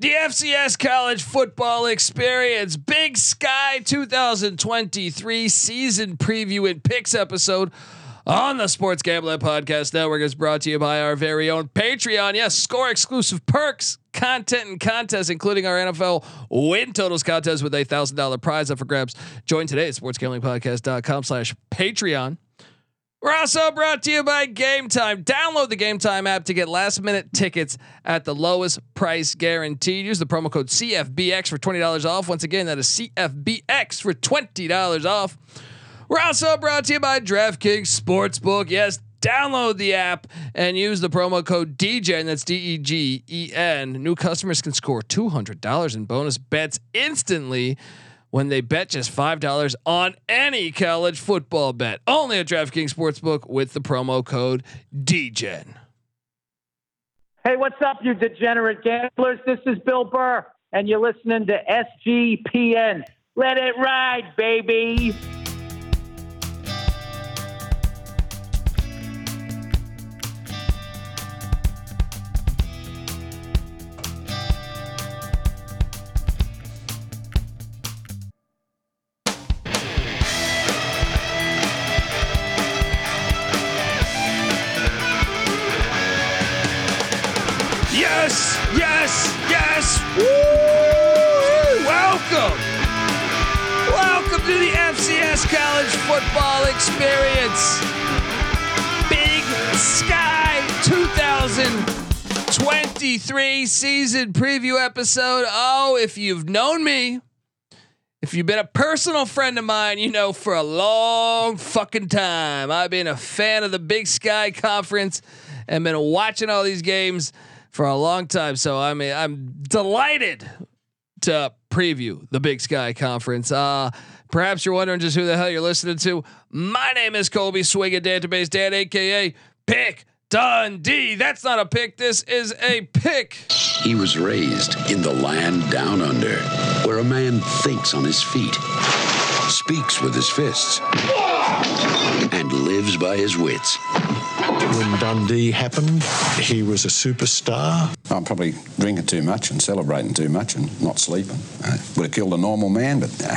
The FCS College Football Experience Big Sky 2023 season preview and picks episode on the Sports Gambling Podcast Network is brought to you by our very own Patreon. Yes, score exclusive perks, content, and contests, including our NFL win totals contest with a thousand dollar prize up for grabs. Join today at sportsgamblingpodcast.com slash Patreon. We're also brought to you by Game Time. Download the Game Time app to get last minute tickets at the lowest price guaranteed. Use the promo code CFBX for $20 off. Once again, that is CFBX for $20 off. We're also brought to you by DraftKings Sportsbook. Yes, download the app and use the promo code DEGEN. That's D E G E N. New customers can score $200 in bonus bets instantly when they bet just $5 on any college football bet. Only at DraftKings Sportsbook with the promo code DEGEN. Hey, what's up, you degenerate gamblers? This is Bill Burr, and you're listening to SGPN. Let it ride, baby. Welcome. Welcome to the FCS College Football Experience. Big Sky 2023 season preview episode. Oh, if you've known me, if you've been a personal friend of mine, you know for a long fucking time, I've been a fan of the Big Sky Conference and been watching all these games for a long time. So I mean, I'm delighted to preview the Big Sky Conference. Uh, perhaps you're wondering just who the hell you're listening to. My name is Colby Swinging Database Dan, aka Pick Dundee. That's not a pick. This is a pick. He was raised in the land down under, where a man thinks on his feet, speaks with his fists, and lives by his wits. When Dundee happened, he was a superstar. I'm probably drinking too much and celebrating too much and not sleeping. Uh, would have killed a normal man, but nah,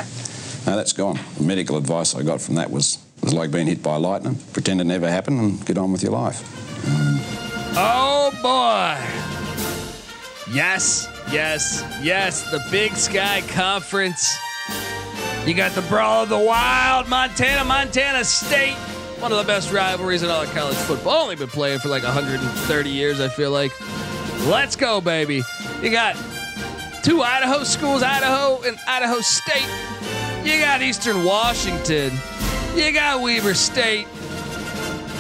no, that's gone. The medical advice I got from that was was like being hit by lightning. Pretend it never happened and get on with your life. Oh boy. Yes, yes, yes. The Big Sky Conference. You got the Brawl of the Wild, Montana, Montana State. One of the best rivalries in all of college football. Only been playing for like 130 years, I feel like. Let's go, baby. You got two Idaho schools, Idaho and Idaho State. You got Eastern Washington. You got Weber State.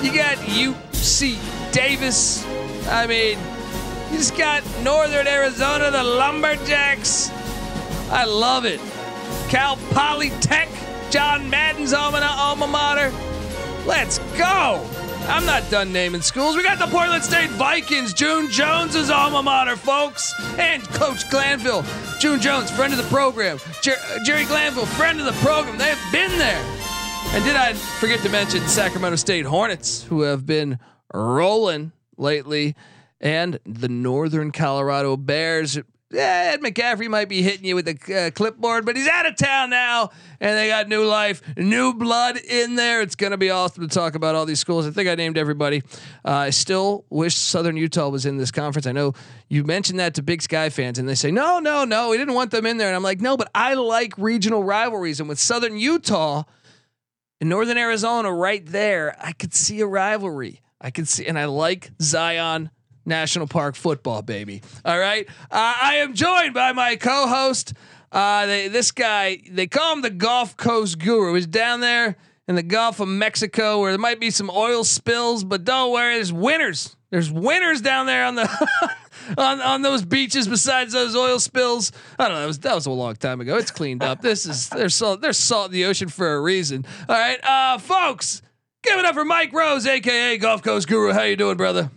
You got UC Davis. I mean, you just got Northern Arizona, the Lumberjacks. I love it. Cal Polytech, John Madden's alma, alma mater. Let's go. I'm not done naming schools. We got the Portland State Vikings, June Jones's alma mater, folks, and Coach Glanville. June Jones, friend of the program. Jer- Jerry Glanville, friend of the program. They've been there. And did I forget to mention Sacramento State Hornets, who have been rolling lately, and the Northern Colorado Bears. Ed McCaffrey might be hitting you with the uh, clipboard, but he's out of town now, and they got new life, new blood in there. It's gonna be awesome to talk about all these schools. I think I named everybody. Uh, I still wish Southern Utah was in this conference. I know you mentioned that to Big Sky fans, and they say, "No, no, no, we didn't want them in there." And I'm like, "No, but I like regional rivalries, and with Southern Utah." in Northern Arizona, right there, I could see a rivalry. I could see, and I like Zion National Park football, baby. All right. Uh, I am joined by my co-host. Uh, they, this guy, they call him the Gulf Coast Guru. He's down there in the Gulf of Mexico where there might be some oil spills, but don't worry, there's winners. There's winners down there on the on on those beaches besides those oil spills. I don't know. That was, that was a long time ago. It's cleaned up. This is there's salt there's salt in the ocean for a reason. All right, uh, folks, give it up for Mike Rose, aka Gulf Coast Guru. How you doing, brother?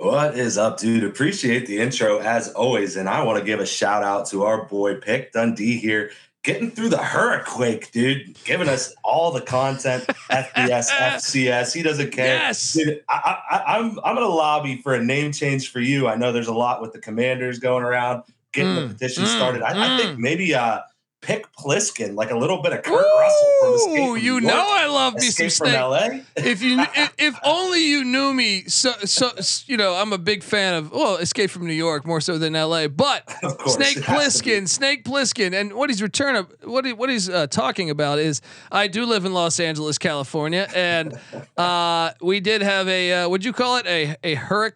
What is up, dude? Appreciate the intro as always. And I want to give a shout out to our boy Pick Dundee here, getting through the hurricane, dude, giving us all the content, FBS, FCS. He doesn't care. Yes. Dude, I, I, I'm, I'm going to lobby for a name change for you. I know there's a lot with the commanders going around. getting Mm, the petition mm, started. I, I think mm. maybe uh, pick Plissken, like a little bit of Kurt Russell from Escape from you York, know I love me some Escape from snake. LA. if you if, if only you knew me so so you know I'm a big fan of well Escape from New York more so than L.A. But course, Snake it has to be. Plissken, Snake Plissken, and what he's return of what he, what he's uh, talking about is I do live in Los Angeles, California, and uh, we did have a uh, would you call it a a hurricane?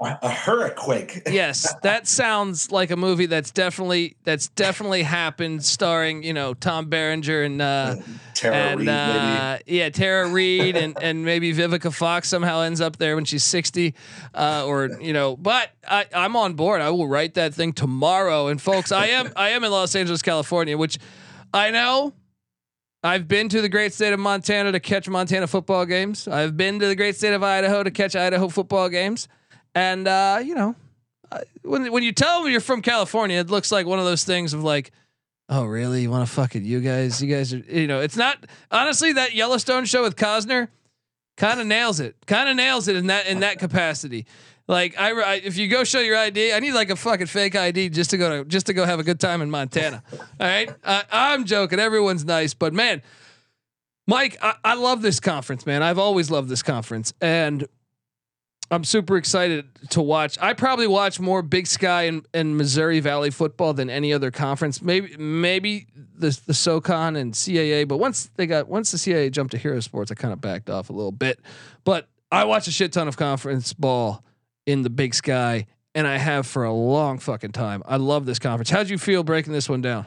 A hurricane. Yes, that sounds like a movie that's definitely that's definitely happened, starring you know Tom Berenger and uh, Tara and Reid, uh, yeah, Tara Reid and and maybe Vivica Fox somehow ends up there when she's sixty, uh, or you know. But I, I'm on board. I will write that thing tomorrow. And folks, I am I am in Los Angeles, California, which I know. I've been to the great state of Montana to catch Montana football games. I've been to the great state of Idaho to catch Idaho football games, and uh, you know, when when you tell me you're from California, it looks like one of those things of like, oh really? You want to fuck it? You guys, you guys are, you know, it's not honestly that Yellowstone show with Costner kind of nails it. Kind of nails it in that in that capacity. Like I, I, if you go show your ID, I need like a fucking fake ID just to go to just to go have a good time in Montana. All right, I, I'm joking. Everyone's nice, but man, Mike, I, I love this conference, man. I've always loved this conference, and I'm super excited to watch. I probably watch more Big Sky and, and Missouri Valley football than any other conference. Maybe maybe the the SoCon and CAA, but once they got once the CAA jumped to Hero Sports, I kind of backed off a little bit. But I watch a shit ton of conference ball in the Big Sky, and I have for a long fucking time. I love this conference. How'd you feel breaking this one down?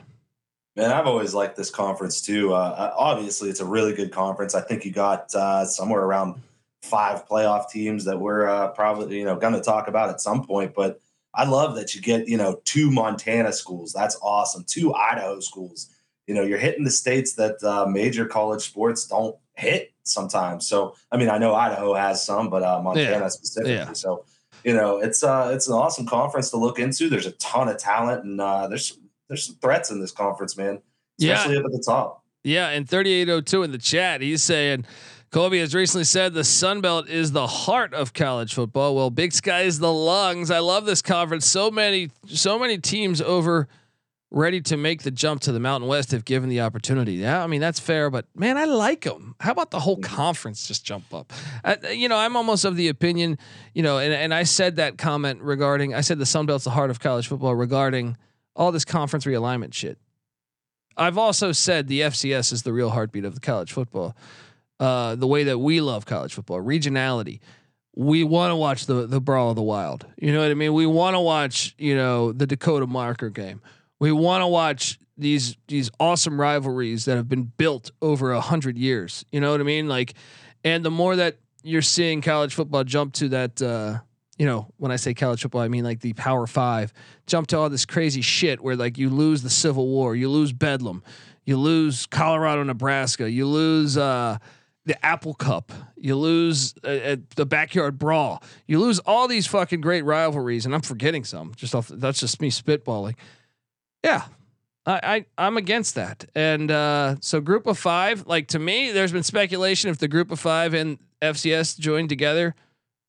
Man, I've always liked this conference too. Uh, obviously, it's a really good conference. I think you got uh, somewhere around five playoff teams that we're uh, probably you know going to talk about at some point. But I love that you get you know two Montana schools. That's awesome. Two Idaho schools. You know, you're hitting the states that uh, major college sports don't hit sometimes. So, I mean, I know Idaho has some, but uh, Montana Yeah. specifically. Yeah. So, you know, it's uh, it's an awesome conference to look into. There's a ton of talent, and uh, there's there's some threats in this conference, man. Yeah. Especially up at the top. Yeah, and 3802 in the chat, he's saying Colby has recently said the Sun Belt is the heart of college football. Well, Big Sky is the lungs. I love this conference. So many, so many teams over ready to make the jump to the Mountain West if given the opportunity. Yeah, I mean that's fair, but man, I like them. How about the whole conference just jump up? You know, I'm almost of the opinion, you know, and, and I said that comment regarding. I said the Sun Belt's the heart of college football regarding all this conference realignment shit. I've also said the FCS is the real heartbeat of the college football. Uh, the way that we love college football, regionality. We want to watch the the brawl of the wild. You know what I mean? We want to watch, you know, the Dakota marker game. We want to watch these these awesome rivalries that have been built over a hundred years. You know what I mean? Like, and the more that you're seeing college football jump to that, uh, you know, when I say college football, I mean like the Power Five, jump to all this crazy shit where like you lose the Civil War, you lose Bedlam, you lose Colorado, Nebraska, you lose uh, the Apple Cup, you lose uh, uh, the backyard brawl, you lose all these fucking great rivalries, and I'm forgetting some. Just off, that's just me spitballing. Yeah. I, I I'm against that, and uh, so group of five, like to me, there's been speculation if the group of five and FCS joined together,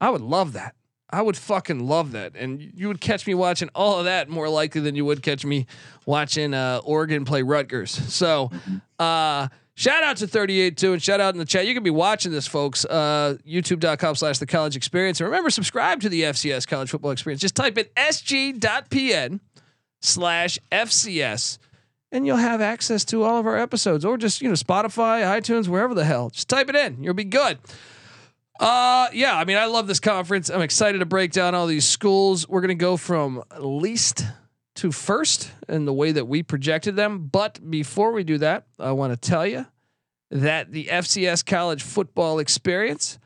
I would love that. I would fucking love that, and you would catch me watching all of that more likely than you would catch me watching uh, Oregon play Rutgers. So, uh, shout out to 38 too, and shout out in the chat. You can be watching this, folks. Uh, YouTube.com slash the college experience. And remember, subscribe to the FCS college football experience. Just type in sg.pn slash FCS. And you'll have access to all of our episodes, or just you know Spotify, iTunes, wherever the hell. Just type it in; you'll be good. Uh, yeah. I mean, I love this conference. I'm excited to break down all these schools. We're gonna go from least to first in the way that we projected them. But before we do that, I want to tell you that the FCS College Football Experience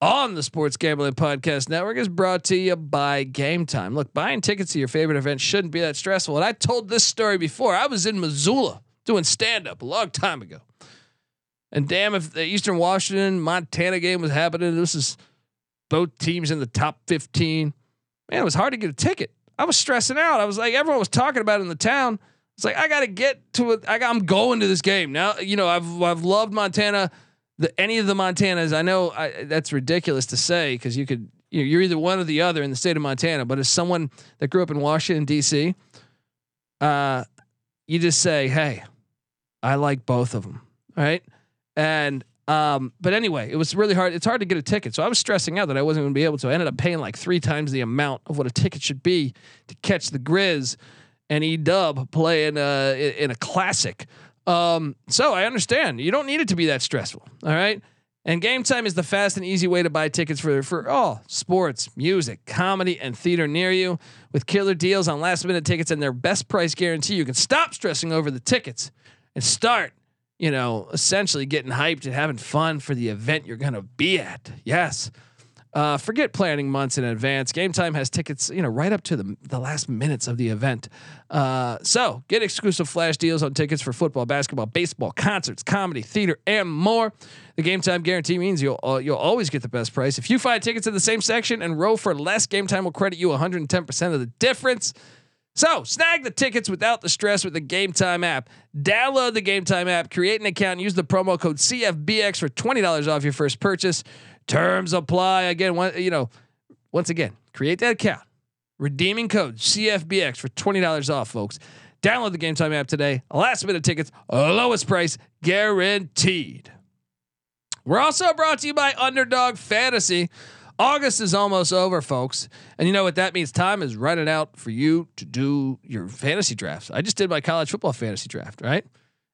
on the Sports Gambling Podcast Network is brought to you by Game Time. Look, buying tickets to your favorite event shouldn't be that stressful. And I told this story before. I was in Missoula doing stand up a long time ago. And damn, if the Eastern Washington Montana game was happening, this is both teams in the top 15. Man, it was hard to get a ticket. I was stressing out. I was like, everyone was talking about it in the town. It's like I got to get to it. I'm going to this game now. You know, I've I've loved Montana. The, any of the Montanas, I know I, that's ridiculous to say because you could you know, you're either one or the other in the state of Montana. But as someone that grew up in Washington D.C., uh, you just say, "Hey, I like both of them." Right? And um, but anyway, it was really hard. It's hard to get a ticket, so I was stressing out that I wasn't going to be able to. I ended up paying like three times the amount of what a ticket should be to catch the Grizz and E Dub playing uh, in a classic. Um, so I understand you don't need it to be that stressful. All right. And Game Time is the fast and easy way to buy tickets for for all sports, music, comedy, and theater near you. With killer deals on last minute tickets and their best price guarantee, you can stop stressing over the tickets and start, you know, essentially getting hyped and having fun for the event you're going to be at. Yes. Uh, forget planning months in advance. Game Time has tickets, you know, right up to the the last minutes of the event. Uh, so get exclusive flash deals on tickets for football, basketball, baseball, concerts, comedy, theater, and more. The Game Time guarantee means you'll uh, you'll always get the best price. If you find tickets in the same section and row for less, Game Time will credit you 110 percent of the difference. So snag the tickets without the stress with the Game Time app. Download the Game Time app, create an account, use the promo code CFBX for twenty dollars off your first purchase. Terms apply. Again, one, you know, once again, create that account. Redeeming code CFBX for twenty dollars off, folks. Download the Game Time app today. Last minute tickets, lowest price guaranteed. We're also brought to you by Underdog Fantasy. August is almost over, folks. And you know what that means? Time is running out for you to do your fantasy drafts. I just did my college football fantasy draft, right?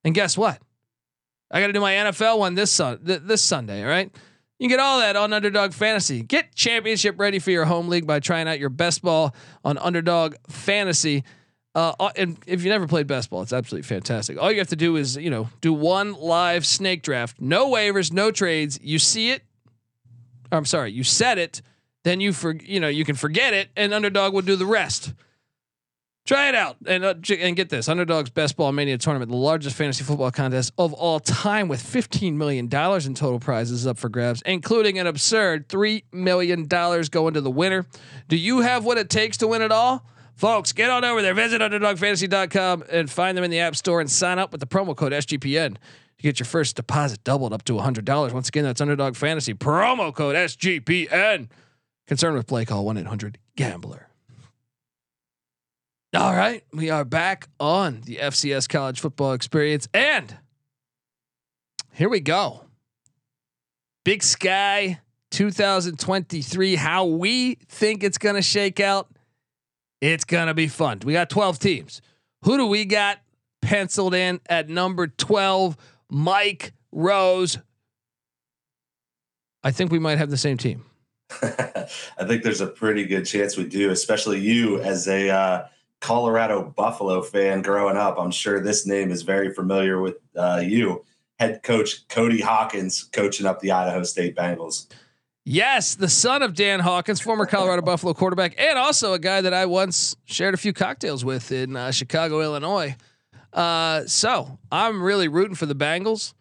And guess what? I got to do my NFL one this sun th- this Sunday, right? You get all that on Underdog Fantasy. Get championship ready for your home league by trying out your best ball on Underdog Fantasy. Uh, and if you never played best ball, it's absolutely fantastic. All you have to do is, you know, do one live snake draft, no waivers, no trades. You see it. I'm sorry, you set it, then you for you know you can forget it, and Underdog will do the rest. Try it out and uh, and get this Underdog's Best Ball Mania tournament, the largest fantasy football contest of all time, with 15 million dollars in total prizes up for grabs, including an absurd three million dollars going to the winner. Do you have what it takes to win it all? Folks, get on over there. Visit UnderdogFantasy.com and find them in the App Store and sign up with the promo code SGPN get your first deposit doubled up to $100. Once again, that's Underdog Fantasy promo code SGPN. Concerned with play, call 1 800 Gambler. All right, we are back on the FCS college football experience, and here we go. Big Sky 2023, how we think it's going to shake out. It's going to be fun. We got 12 teams. Who do we got penciled in at number 12? Mike Rose. I think we might have the same team. I think there's a pretty good chance we do, especially you as a uh, Colorado Buffalo fan growing up. I'm sure this name is very familiar with uh, you. Head coach Cody Hawkins coaching up the Idaho State Bengals. Yes, the son of Dan Hawkins, former Colorado Buffalo quarterback, and also a guy that I once shared a few cocktails with in uh, Chicago, Illinois. Uh, so I'm really rooting for the Bengals.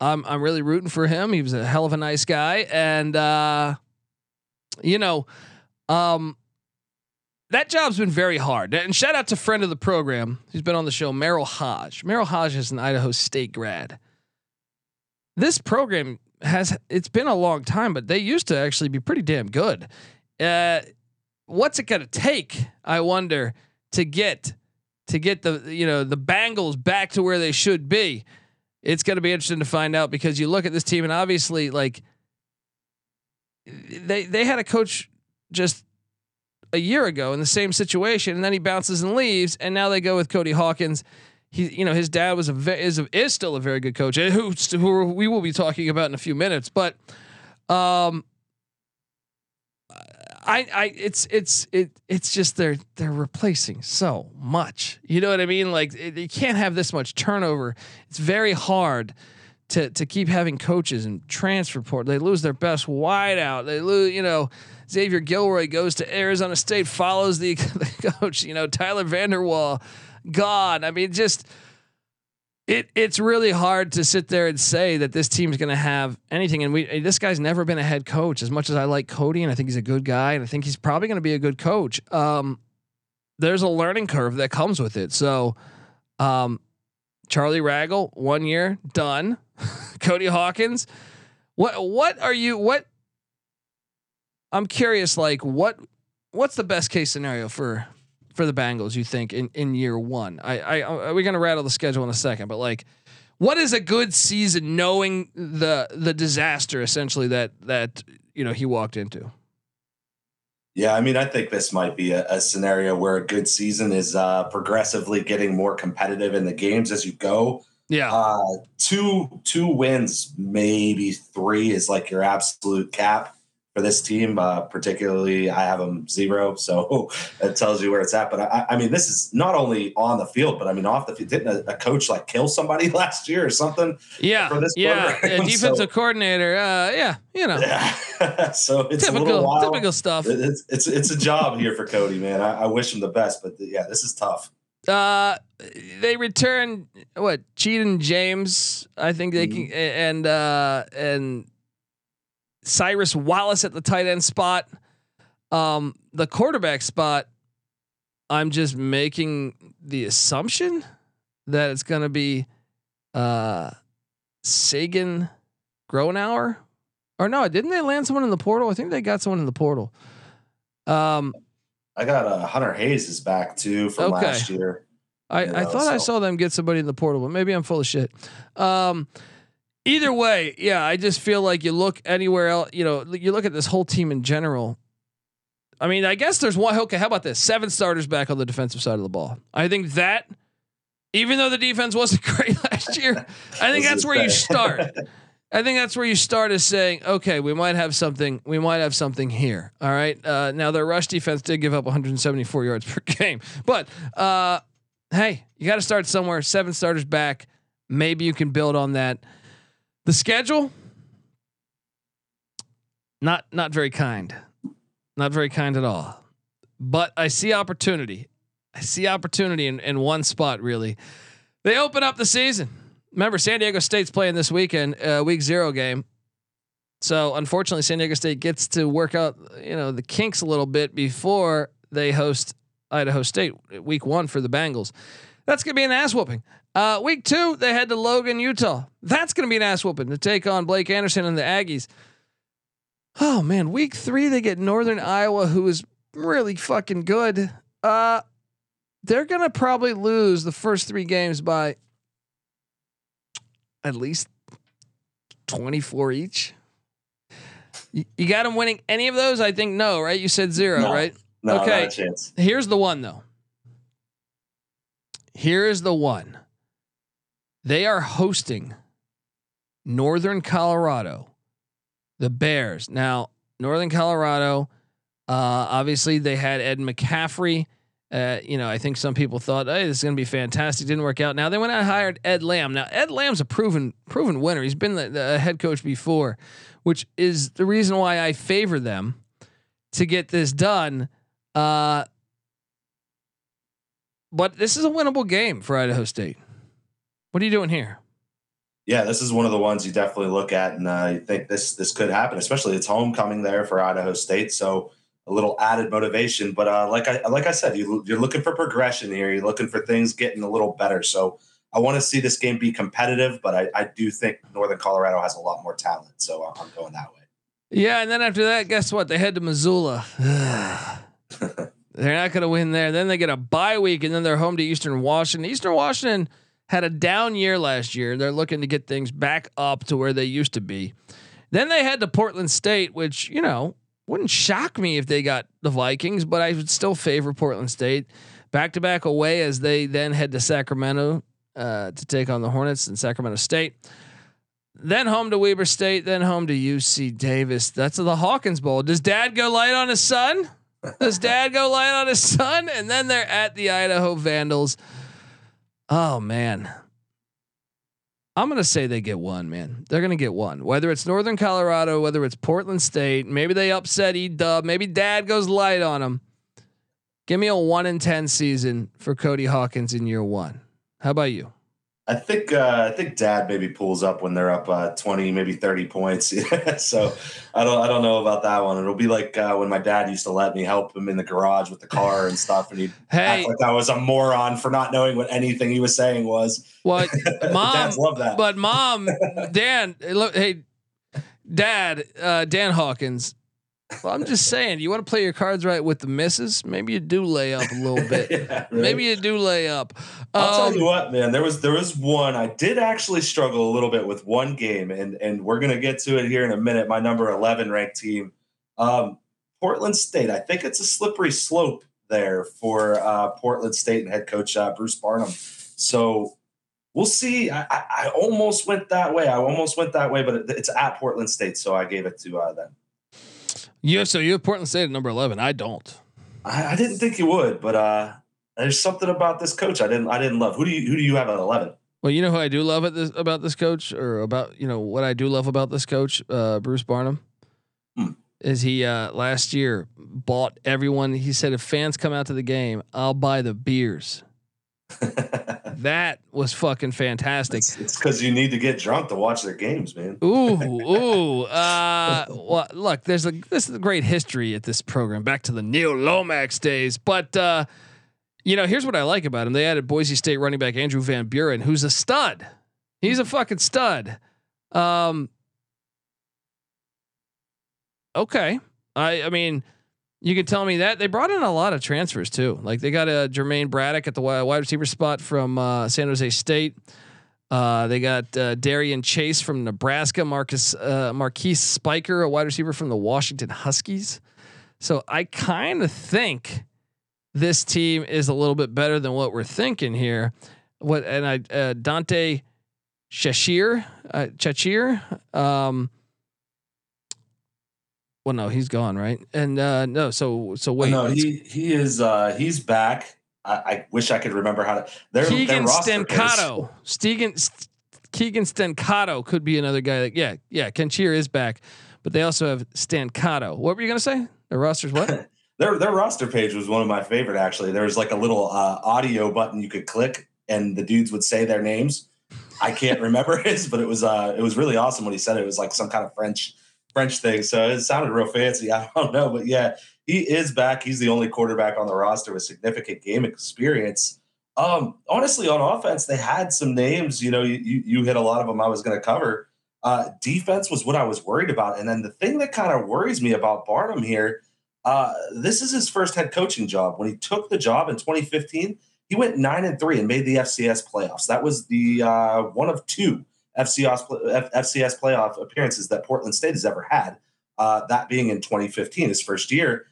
I'm I'm really rooting for him. He was a hell of a nice guy, and uh, you know, um, that job's been very hard. And shout out to friend of the program who's been on the show, Merril Hoge. Merril Hoge is an Idaho State grad. This program has it's been a long time, but they used to actually be pretty damn good. Uh, what's it gonna take? I wonder to get to get the you know the Bengals back to where they should be. It's gonna be interesting to find out because you look at this team and obviously like they they had a coach just a year ago in the same situation, and then he bounces and leaves, and now they go with Cody Hawkins. He, you know, his dad was a ve- is a, is still a very good coach, who who we will be talking about in a few minutes. But, um, I I it's it's it it's just they're they're replacing so much. You know what I mean? Like it, you can't have this much turnover. It's very hard to to keep having coaches and transfer port. They lose their best wideout. They lose, you know, Xavier Guillory goes to Arizona State, follows the, the coach. You know, Tyler Vander Waal gone. I mean, just it it's really hard to sit there and say that this team's going to have anything. And we this guy's never been a head coach. As much as I like Cody and I think he's a good guy, and I think he's probably going to be a good coach. Um, there's a learning curve that comes with it. So, um, Charlie Ragle, one year done. Cody Hawkins, what what are you what? I'm curious, like what what's the best case scenario for for the Bengals? You think in in year one? I I, we're gonna rattle the schedule in a second, but like, what is a good season knowing the the disaster essentially that that you know he walked into? Yeah, I mean, I think this might be a, a scenario where a good season is uh, progressively getting more competitive in the games as you go. Yeah, Uh, two two wins, maybe three is like your absolute cap for this team. Uh, particularly, I have them zero, so that tells you where it's at. But I, I mean, this is not only on the field, but I mean off the field. Didn't a, a coach like kill somebody last year or something? yeah, for this yeah. program, defensive so- coordinator. Uh, yeah, you know, Yeah. so it's a little typical wild. typical stuff. It's, it's it's a job here for Cody, man. I, I wish him the best, but yeah, this is tough. Uh, they return what Cheaton James. I think they Mm-hmm. can, and uh, and Cyrus Wallace at the tight end spot. Um, the quarterback spot. I'm just making the assumption that it's going to be uh, Sagan Gronauer. Or no, didn't they land someone in the portal? I think they got someone in the portal. Um, I got uh, Hunter Hayes is back too from Okay. last year. I, You I know, thought I saw them get somebody in the portal, but maybe I'm full of shit. Um, either way, yeah, I just feel like you look anywhere else, you know, you look at this whole team in general. I mean, I guess there's one. Okay, how about this? Seven starters back on the defensive side of the ball. I think that, even though the defense wasn't great last year, I think that's where you start. I think that's where you start is saying, okay, we might have something. We might have something here. All right. Uh, now their rush defense did give up 174 yards per game, but uh, hey, you got to start somewhere. Seven starters back. Maybe you can build on that. The schedule, not not very kind, not very kind at all. But I see opportunity. I see opportunity in, in one spot. Really, they open up the season. Remember, San Diego State's playing this weekend, uh, week zero game. So unfortunately, San Diego State gets to work out, you know, the kinks a little bit before they host Idaho State week one for the Bengals. That's gonna be an ass whooping. Uh, week two, they head to Logan, Utah. That's gonna be an ass whooping to take on Blake Anderson and the Aggies. Oh man, week three they get Northern Iowa, who is really fucking good. Uh, they're gonna probably lose the first three games by at least twenty four each. You, you got them winning any of those? I think no, right? You said zero, No. right? No, Okay. not a chance. Here's the one though. Here is the one. They are hosting Northern Colorado, the Bears. Now, Northern Colorado, uh, obviously they had Ed McCaffrey. Uh, you know, I think some people thought, "Hey, this is going to be fantastic." Didn't work out. Now they went out and hired Ed Lamb. Now Ed Lamb's a proven proven winner. He's been the, the head coach before, which is the reason why I favor them to get this done. Uh, but this is a winnable game for Idaho State. What are you doing here? Yeah, this is one of the ones you definitely look at and uh, you think this this could happen, especially it's homecoming there for Idaho State, so a little added motivation. But uh, like I like I said, you, you're looking for progression here. You're looking for things getting a little better. So I want to see this game be competitive, but I, I do think Northern Colorado has a lot more talent, so I'm going that way. Yeah, and then after that, guess what? They head to Missoula. they're not going to win there. Then they get a bye week, and then they're home to Eastern Washington. Eastern Washington had a down year last year. They're looking to get things back up to where they used to be. Then they head to Portland State, which you know wouldn't shock me if they got the Vikings, but I would still favor Portland State. Back to back away as they then head to Sacramento uh, to take on the Hornets in Sacramento State. Then home to Weber State, then home to UC Davis. That's the Hawkins Bowl. Does dad go light on his son? Does dad go light on his son? And then they're at the Idaho Vandals. Oh man. I'm gonna say they get one, man. They're gonna get one. Whether it's Northern Colorado, whether it's Portland State, maybe they upset E Dub, maybe Dad goes light on them. Give me a one in ten season for Cody Hawkins in year one. How about you? I think uh, I think Dad maybe pulls up when they're up uh, twenty, maybe thirty points. so I don't I don't know about that one. It'll be like uh, when my dad used to let me help him in the garage with the car and stuff, and he'd Hey, act like I was a moron for not knowing what anything he was saying was. what mom? Dads love that. But mom, Dan, look, hey, Dad, uh, Dan Hawkins, Well, I'm just saying, you want to play your cards right with the misses. Maybe you do lay up a little bit. Yeah, right. Maybe you do lay up. I'll tell Um, you what, man. There was there was one I did actually struggle a little bit with one game, and and we're gonna get to it here in a minute. My number eleven ranked team, um, Portland State. I think it's a slippery slope there for uh, Portland State and head coach uh, Bruce Barnum. So we'll see. I, I, I almost went that way. I almost went that way, but it, it's at Portland State, so I gave it to uh, them. You have, so you have Portland State at number eleven. I don't. I, I didn't think you would, but uh, there's something about this coach I didn't I didn't love. Who do you who do you have at eleven? Well, you know who I do love at this, about this coach, or about you know what I do love about this coach, uh, Bruce Barnum, Hmm. is he uh, last year bought everyone. He said, if fans come out to the game, I'll buy the beers. That was fucking fantastic. It's because you need to get drunk to watch their games, man. Ooh, ooh. Uh, well, look, there's a this is a great history at this program, back to the Neil Lomax days. But uh, you know, here's what I like about him. They added Boise State running back Andrew Van Buren, who's a stud. He's a fucking stud. Um, okay, I I mean, you can tell me that they brought in a lot of transfers too. Like they got a Jermaine Braddock at the wide receiver spot from uh, San Jose State. Uh, they got uh, Darian Chase from Nebraska, Marcus uh, Marquise Spiker, a wide receiver from the Washington Huskies. So I kind of think this team is a little bit better than what we're thinking here. What and I uh, Dante Shashir, uh, Chachere. Um, well, no, he's gone, right? And uh, no, so so wait, no, he he is uh he's back. I, I wish I could remember how to their, their Keegan is- Stencato. Stegan, St- Keegan Stencato could be another guy. That, yeah, yeah. Ken Cheer is back, but they also have Stancato. What were you gonna say? The roster's what? Their their roster page was one of my favorite actually. There was like a little uh, audio button you could click, and the dudes would say their names. I can't remember his, but it was uh it was really awesome when he said it. It was like some kind of French French thing. So it sounded real fancy. I don't know, but yeah, he is back. He's the only quarterback on the roster with significant game experience. Um, honestly, on offense, they had some names. You know, you you, hit a lot of them. I was going to cover. Uh, defense was what I was worried about, and then the thing that kind of worries me about Barnum here. Uh, this is his first head coaching job. When he took the job in 2015, he went nine and three and made the FCS playoffs. That was the uh, one of two FCS FCS playoff appearances that Portland State has ever had. Uh, that being in 2015, his first year.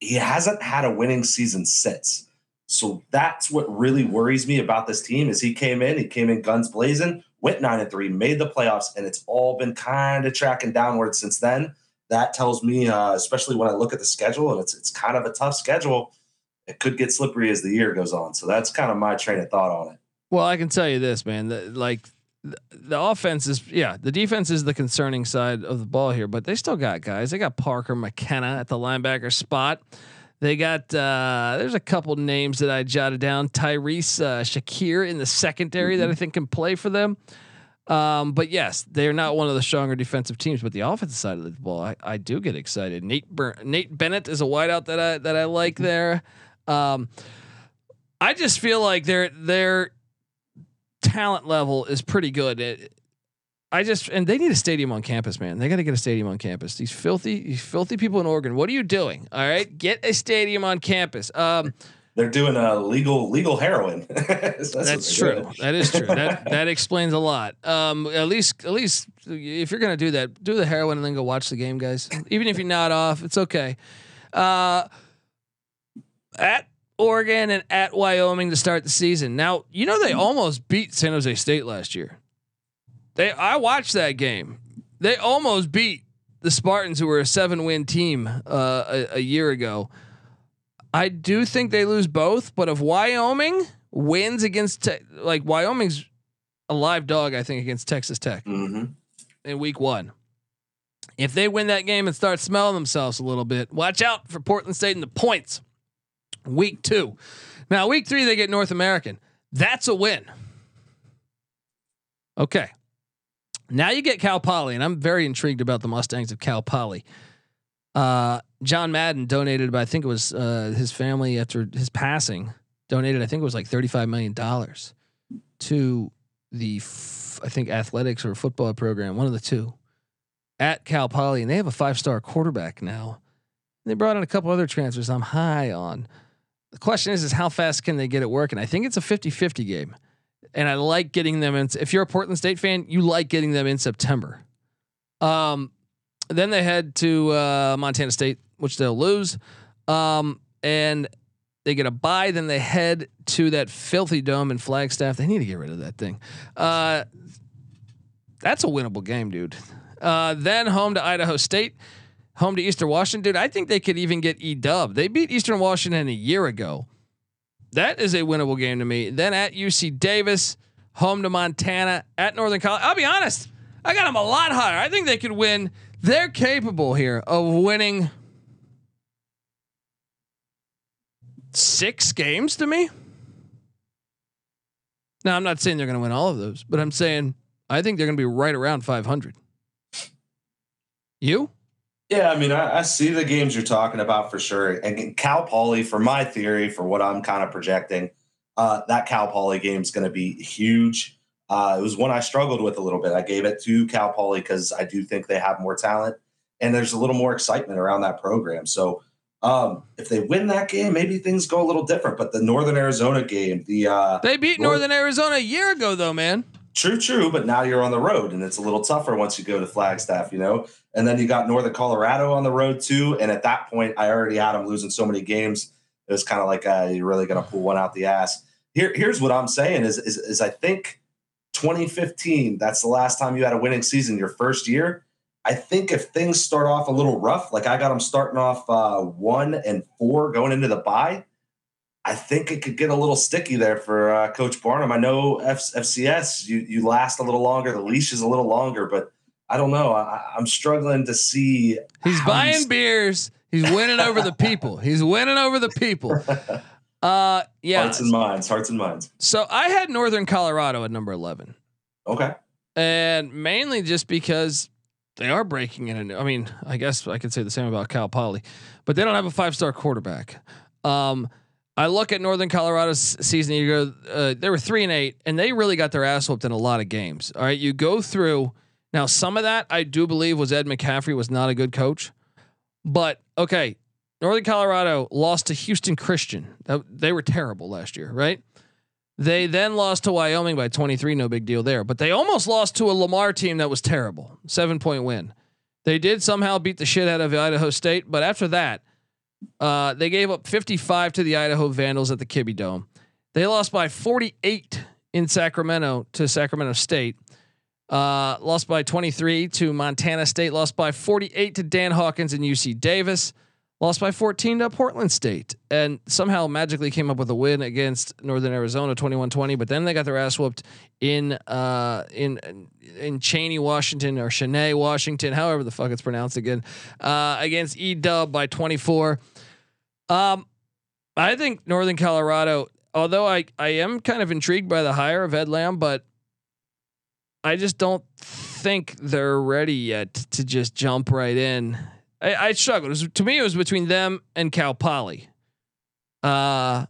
He hasn't had a winning season since. So that's what really worries me about this team. Is he came in, he came in guns blazing, went nine and three, made the playoffs, and it's all been kind of tracking downward since then. That tells me, uh, especially when I look at the schedule, and it's it's kind of a tough schedule. It could get slippery as the year goes on. So that's kind of my train of thought on it. Well, I can tell you this, man. The, like the, offense is, yeah, the defense is the concerning side of the ball here, but they still got guys. They got Parker McKenna at the linebacker spot. They got uh, there's a couple names that I jotted down. Tyrese uh, Shakir in the secondary that I think can play for them. Um, but yes, they're not one of the stronger defensive teams. But the offensive side of the ball, I, I do get excited. Nate Bur- Nate Bennett is a wideout that I that I like there. Um, I just feel like their their talent level is pretty good. It, I just and they need a stadium on campus, man. They got to get a stadium on campus. These filthy, these filthy people in Oregon. What are you doing? All right, get a stadium on campus. Um, They're doing a legal legal heroin. that's that's true. doing. That is true. That that explains a lot. Um, at least at least if you're gonna do that, do the heroin and then go watch the game, guys. Even if you're not off, it's okay. Uh, at Oregon and at Wyoming to start the season. Now you know they almost beat San Jose State last year. They I watched that game. They almost beat the Spartans, who were a seven win team uh, a, a year ago. I do think they lose both, but if Wyoming wins against te- like Wyoming's a live dog, I think against Texas Tech Mhm. in week one. If they win that game and start smelling themselves a little bit, watch out for Portland State and the points. Week two. Now, week three, they get North American. That's a win. Okay. Now you get Cal Poly, and I'm very intrigued about the Mustangs of Cal Poly. Uh, John Madden donated, but I think it was uh, his family after his passing donated. I think it was like thirty-five million dollars to the, f- I think athletics or football program, one of the two, at Cal Poly, and they have a five-star quarterback now They brought in a couple other transfers I'm high on. The question is, is how fast can they get it working? I think it's a 50-50 game. And I like getting them in. If you're a Portland State fan, you like getting them in September. Um, then they head to uh, Montana State, which they'll lose. Um, and they get a bye. Then they head to that filthy dome in Flagstaff. They need to get rid of that thing. Uh, that's a winnable game, dude. Uh, then home to Idaho State, home to Eastern Washington. Dude, I think they could even get E Dub. They beat Eastern Washington a year ago. That is a winnable game to me. Then at UC Davis, home to Montana, at Northern College. I'll be honest, I got them a lot higher. I think they could win. They're capable here of winning six games to me. Now, I'm not saying they're going to win all of those, but I'm saying I think they're going to be right around 500. You? Yeah, I mean, I, I, see the games you're talking about for sure. And Cal Poly, for my theory, for what I'm kind of projecting, uh, that Cal Poly game is going to be huge. Uh, it was one I struggled with a little bit. I gave it to Cal Poly because I do think they have more talent and there's a little more excitement around that program. So um, if they win that game, maybe things go a little different. But the Northern Arizona game, the uh, they beat North- Northern Arizona a year ago, though, man. True, true. But now you're on the road, and it's a little tougher once you go to Flagstaff, you know. And then you got Northern Colorado on the road too. And at that point, I already had them losing so many games. It was kind of like uh, you're really going to pull one out the ass. Here, here's what I'm saying: is, is is I think 2015. That's the last time you had a winning season, your first year. I think if things start off a little rough, like I got them starting off uh, one and four going into the bye, I think it could get a little sticky there for uh, Coach Barnum. I know F- FCS, you you last a little longer, the leash is a little longer, but I don't know. I, am struggling to see. He's buying he's... beers. He's winning over the people. He's winning over the people. Uh, yeah. Hearts and minds. Hearts and minds. So I had Northern Colorado at number eleven. Okay. And mainly just because they are breaking in. I mean, I guess I could say the same about Cal Poly, but they don't have a five star quarterback. Um, I look at Northern Colorado's season. You go, uh, they were three and eight, and they really got their ass whooped in a lot of games. All right, you go through now. Some of that I do believe was Ed McCaffrey was not a good coach, but okay, Northern Colorado lost to Houston Christian. They were terrible last year, right? They then lost to Wyoming by 23, no big deal there. But they almost lost to a Lamar team that was terrible, seven point win. They did somehow beat the shit out of Idaho State, but after that, uh, they gave up 55 to the Idaho Vandals at the Kibbie Dome. They lost by 48 in Sacramento to Sacramento State. Uh, lost by 23 to Montana State. Lost by 48 to Dan Hawkins and UC Davis. Lost by 14 to Portland State, and somehow magically came up with a win against Northern Arizona, 21-20. But then they got their ass whooped in uh, in in Cheney, Washington, or Cheney, Washington, however the fuck it's pronounced again, uh, against E Dub by 24. Um, I think Northern Colorado, although I I am kind of intrigued by the hire of Ed Lamb, but I just don't think they're ready yet to just jump right in I, I struggled. Was, to me, it was between them and Cal Poly. Uh,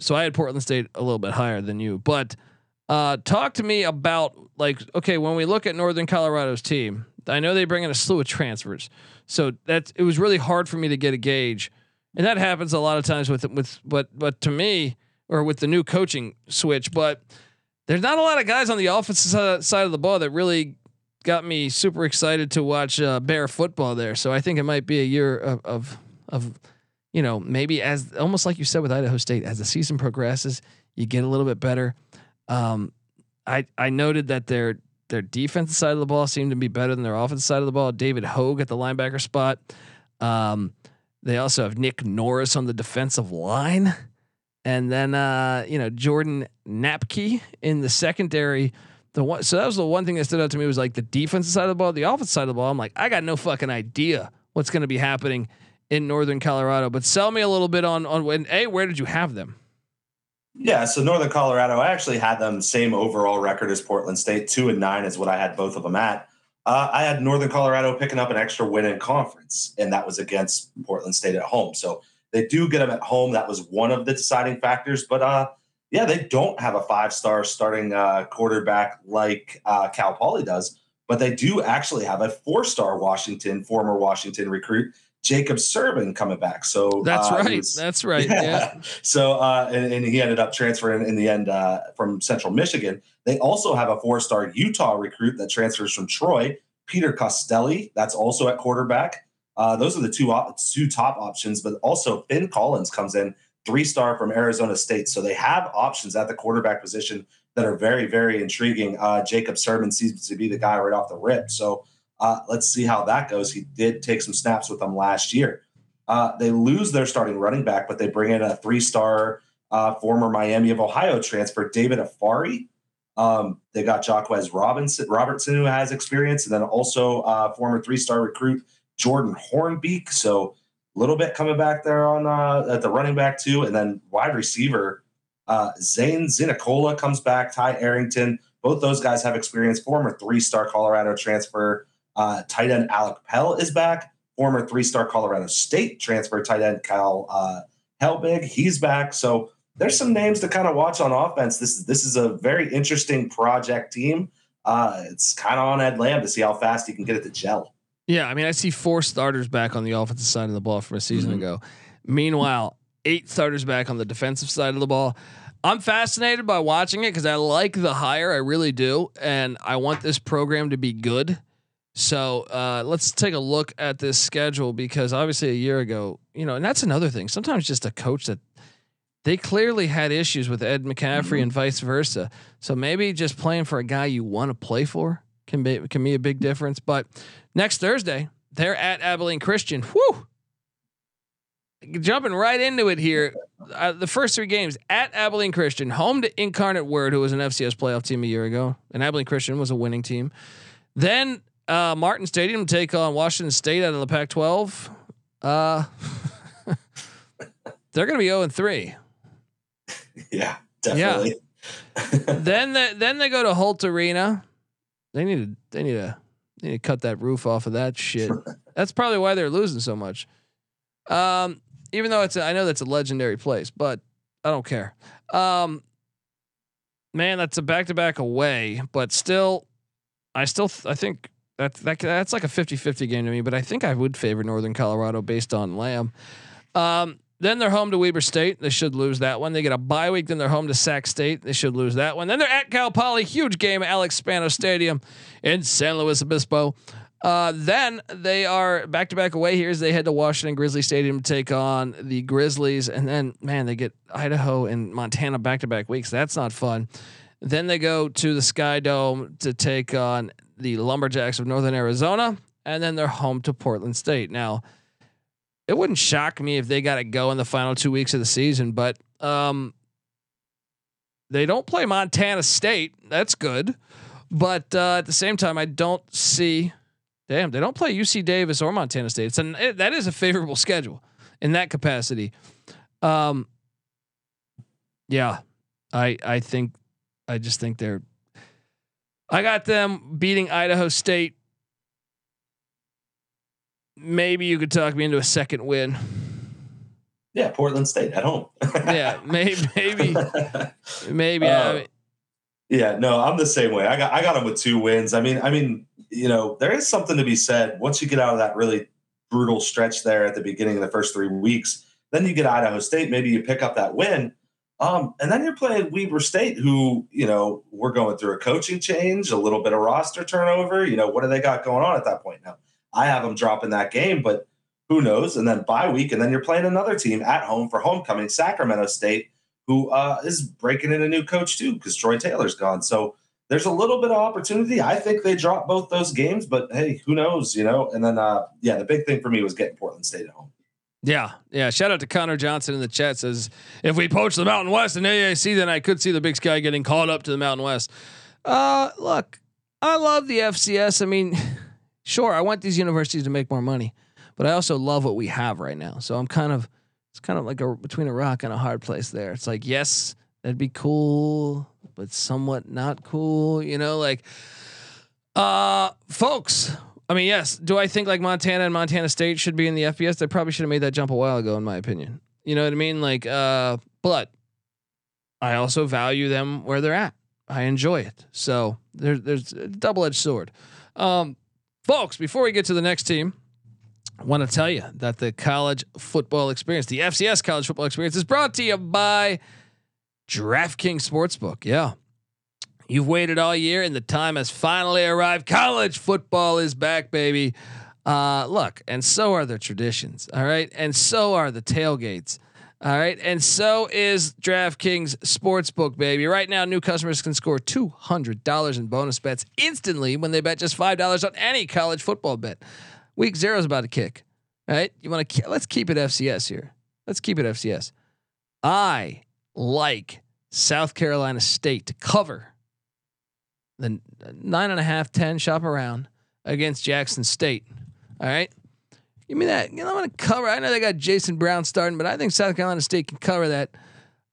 so I had Portland State a little bit higher than you, but uh, talk to me about like okay when we look at Northern Colorado's team. I know they bring in a slew of transfers, so that it was really hard for me to get a gauge, and that happens a lot of times with with but but to me or with the new coaching switch, but there's not a lot of guys on the offensive side of the ball that really got me super excited to watch uh, Bear football there. So I think it might be a year of, of, of you know maybe as almost like you said with Idaho State as the season progresses, you get a little bit better. Um, I I noted that their their defensive side of the ball seemed to be better than their offensive side of the ball. David Hogue at the linebacker spot. Um, they also have Nick Norris on the defensive line. And then uh, you know Jordan Napke in the secondary the one, so that was the one thing that stood out to me was like the defensive side of the ball, the offensive side of the ball. I'm like, I got no fucking idea what's going to be happening in Northern Colorado. But sell me a little bit on on when a where did you have them? Yeah, so Northern Colorado, I actually had them same overall record as Portland State, two and nine is what I had both of them at. Uh, I had Northern Colorado picking up an extra win in conference, and that was against Portland State at home. So they do get them at home. That was one of the deciding factors. But uh, yeah, they don't have a five star starting uh, quarterback like uh, Cal Poly does, but they do actually have a four star Washington, former Washington recruit, Jacob Sirmon coming back. So that's uh, right. was, that's right. Yeah. yeah. so uh, and, and, he ended up transferring in the end uh, from Central Michigan. They also have a four-star Utah recruit that transfers from Troy, Peter Costelli. That's also at quarterback. Uh, those are the two op- two top options, but also Finn Collins comes in three-star from Arizona State. So they have options at the quarterback position that are very, very intriguing. Uh, Jacob Sirmon seems to be the guy right off the rip. So uh, let's see how that goes. He did take some snaps with them last year. Uh, they lose their starting running back, but they bring in a three-star uh, former Miami of Ohio transfer, David Afari. Um, they got Jacquez Robinson, Robertson, who has experience, and then also uh, former three-star recruit Jordan Hornbeak. So a little bit coming back there on uh, at the running back too, and then wide receiver uh, Zane Zinicola comes back. Ty Arrington, both those guys have experience. Former three-star Colorado transfer uh, tight end Alec Pell is back. Former three-star Colorado State transfer tight end Kyle uh, Helbig, he's back. So there's some names to kind of watch on offense. This is this is a very interesting project team. Uh, it's kind of on Ed Lamb to see how fast he can get it to gel. Yeah, I mean, I see four starters back on the offensive side of the ball from a season mm-hmm. ago. Meanwhile, eight starters back on the defensive side of the ball. I'm fascinated by watching it because I like the hire, I really do, and I want this program to be good. So uh, let's take a look at this schedule because obviously a year ago, you know, and that's another thing. Sometimes just a coach that they clearly had issues with Ed McCaffrey mm-hmm. and vice versa. So maybe just playing for a guy you want to play for can be can be a big difference. But next Thursday, they're at Abilene Christian. Whoo! Jumping right into it here. Uh, the first three games at Abilene Christian, home to Incarnate Word, who was an FCS playoff team a year ago, and Abilene Christian was a winning team. Then uh, Martin Stadium take on Washington State out of the Pac-12. Uh, they're going to be zero oh and three. Yeah, definitely. Yeah. then they, then they go to Holt Arena. They need to they need to they need to cut that roof off of that shit. That's probably why they're losing so much. Um, even though it's a, I know that's a legendary place, but I don't care. Um, man, that's a back to back away, but still, I still th- I think that, that that's like a 50-50 game to me. But I think I would favor Northern Colorado based on Lamb. Um, then they're home to Weber State. They should lose that one. They get a bye week. Then they're home to Sac State. They should lose that one. Then they're at Cal Poly. Huge game, Alex Spanos Stadium in San Luis Obispo. Uh, then they are back to back away here as they head to Washington Grizzly Stadium to take on the Grizzlies. And then, man, they get Idaho and Montana back to back weeks. That's not fun. Then they go to the Sky Dome to take on the Lumberjacks of Northern Arizona. And then they're home to Portland State. Now, it wouldn't shock me if they got to go in the final two weeks of the season, but um, they don't play Montana State. That's good. But uh, at the same time, I don't see. Damn, they don't play UC Davis or Montana State. It's an, it, that is a favorable schedule in that capacity. Um, yeah, I I think I just think they're. I got them beating Idaho State maybe you could talk me into a second win. Yeah, Portland State at home. yeah, maybe, maybe, maybe. Uh, I mean, yeah, no, I'm the same way. I got I got them with two wins. I mean, I mean, you know, there is something to be said once you get out of that really brutal stretch there at the beginning of the first three weeks. Then you get Idaho State. Maybe you pick up that win. Um, and then you're playing Weber State, who, you know, we're going through a coaching change, a little bit of roster turnover. You know, what do they got going on at that point now? I have them dropping that game, but who knows? And then bye week, and then you're playing another team at home for homecoming, Sacramento State, who uh, is breaking in a new coach too because Troy Taylor's gone. So there's a little bit of opportunity. I think they drop both those games, but hey, who knows? You know. And then uh, yeah, the big thing for me was getting Portland State at home. Yeah, yeah. Shout out to Connor Johnson in the chat says if we poach the Mountain West in AAC, then I could see the Big Sky getting called up to the Mountain West. Uh, look, I love the FCS. I mean. Sure, I want these universities to make more money, but I also love what we have right now. So I'm kind of it's kind of like a between a rock and a hard place there. It's like, yes, that'd be cool, but somewhat not cool, you know, like uh folks, I mean, yes, do I think like Montana and Montana State should be in the FBS? They probably should have made that jump a while ago in my opinion. You know what I mean? Like uh but I also value them where they're at. I enjoy it. So there's there's a double-edged sword. Um folks, before we get to the next team, I want to tell you that the college football experience, the FCS college football experience, is brought to you by DraftKings Sportsbook. Yeah. You've waited all year and the time has finally arrived. College football is back, baby. Uh, look, and so are the traditions. All right. And so are the tailgates. All right. And so is DraftKings Sportsbook, baby. Right now, new customers can score $200 in bonus bets instantly when they bet just $5 on any college football bet. Week zero is about to kick. Right. You want to, let's keep it FCS here. Let's keep it FCS. I like South Carolina State to cover the nine and a half, 10 shop around against Jackson State. All right. Give me that. You know, I'm going to cover. I know they got Jason Brown starting, but I think South Carolina State can cover that.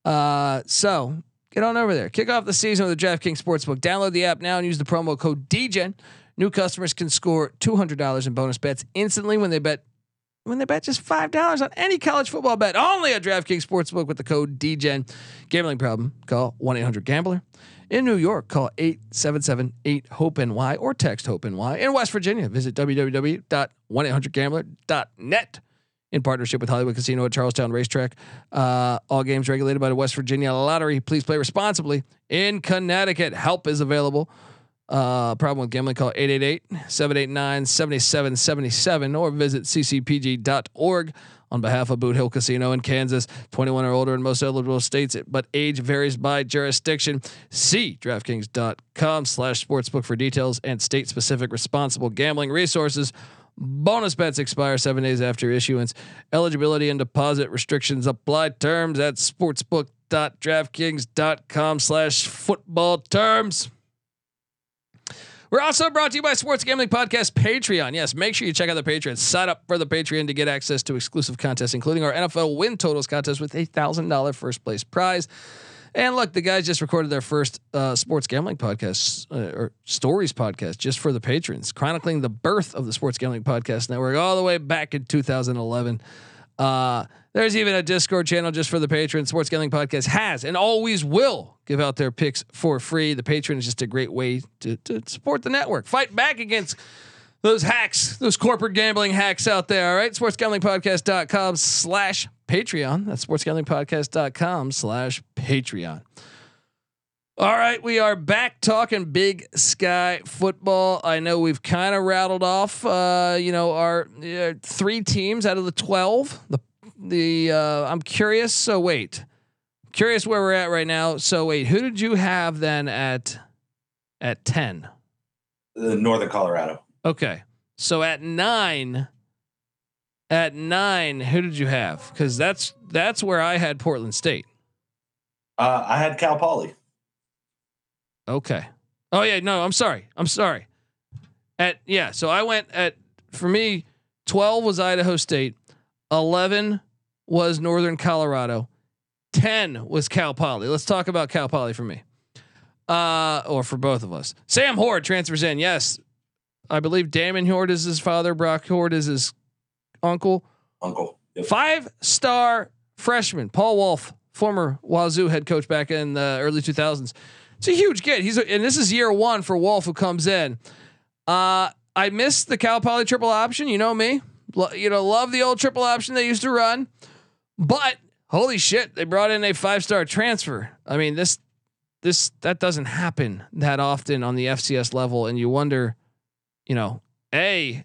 Uh, so get on over there. Kick off the season with the DraftKings Sportsbook. Download the app now and use the promo code DEGEN. New customers can score $200 in bonus bets instantly when they bet when they bet just five dollars on any college football bet. Only at DraftKings Sportsbook with the code DEGEN. Gambling problem? Call one eight hundred Gambler. In New York, call 877-8-HOPE-NY or text HOPE-NY. In West Virginia, visit www.1800gambler.net in partnership with Hollywood Casino at Charlestown Racetrack. Uh, all games regulated by the West Virginia Lottery. Please play responsibly. In Connecticut, help is available. Uh, problem with gambling, call 888-789-7777 or visit ccpg.org on behalf of Boot Hill Casino in Kansas. 21 or older in most eligible states, but age varies by jurisdiction. See DraftKings.com slash sportsbook for details and state specific responsible gambling resources. Bonus bets expire seven days after issuance. Eligibility and deposit restrictions apply. Terms at sportsbook.draftkings.com slash football terms. We're also brought to you by Sports Gambling Podcast Patreon. Yes, make sure you check out the Patreon. Sign up for the Patreon to get access to exclusive contests, including our NFL win totals contest with a thousand dollar first place prize. And look, the guys just recorded their first uh, sports gambling podcast uh, or stories podcast just for the patrons, chronicling the birth of the Sports Gambling Podcast Network all the way back in 2011. Uh, there's even a Discord channel just for the patrons. Sports Gambling Podcast has and always will give out their picks for free. The patron is just a great way to, to support the network. Fight back against those hacks, those corporate gambling hacks out there. All right. SportsGamblingPodcast.com slash Patreon. That's SportsGamblingPodcast.com slash Patreon. All right, we are back talking Big Sky football. I know we've kind of rattled off, uh, you know, our uh, three teams out of the twelve. The the uh, I'm curious. So wait, curious where we're at right now. So wait, who did you have then at at ten? The Northern Colorado. Okay, so at nine. At nine, who did you have? Because that's that's where I had Portland State. Uh, I had Cal Poly. Okay. Oh yeah, no, I'm sorry. I'm sorry. At yeah, so I went at for me, 12 was Idaho State, 11 was Northern Colorado, 10 was Cal Poly. Let's talk about Cal Poly for me. Uh or for both of us. Sam Huard transfers in. Yes. I believe Damon Huard is his father, Brock Huard is his uncle. Uncle. Yep. Five star freshman, Paul Wulff, former Wazoo head coach back in the early 2000s. It's a huge get. He's a, and this is year one for Wulff who comes in. Uh, I missed the Cal Poly triple option. You know me. Lo, you know, love the old triple option they used to run. But holy shit, they brought in a five star transfer. I mean, this this that doesn't happen that often on the FCS level, and you wonder, you know, a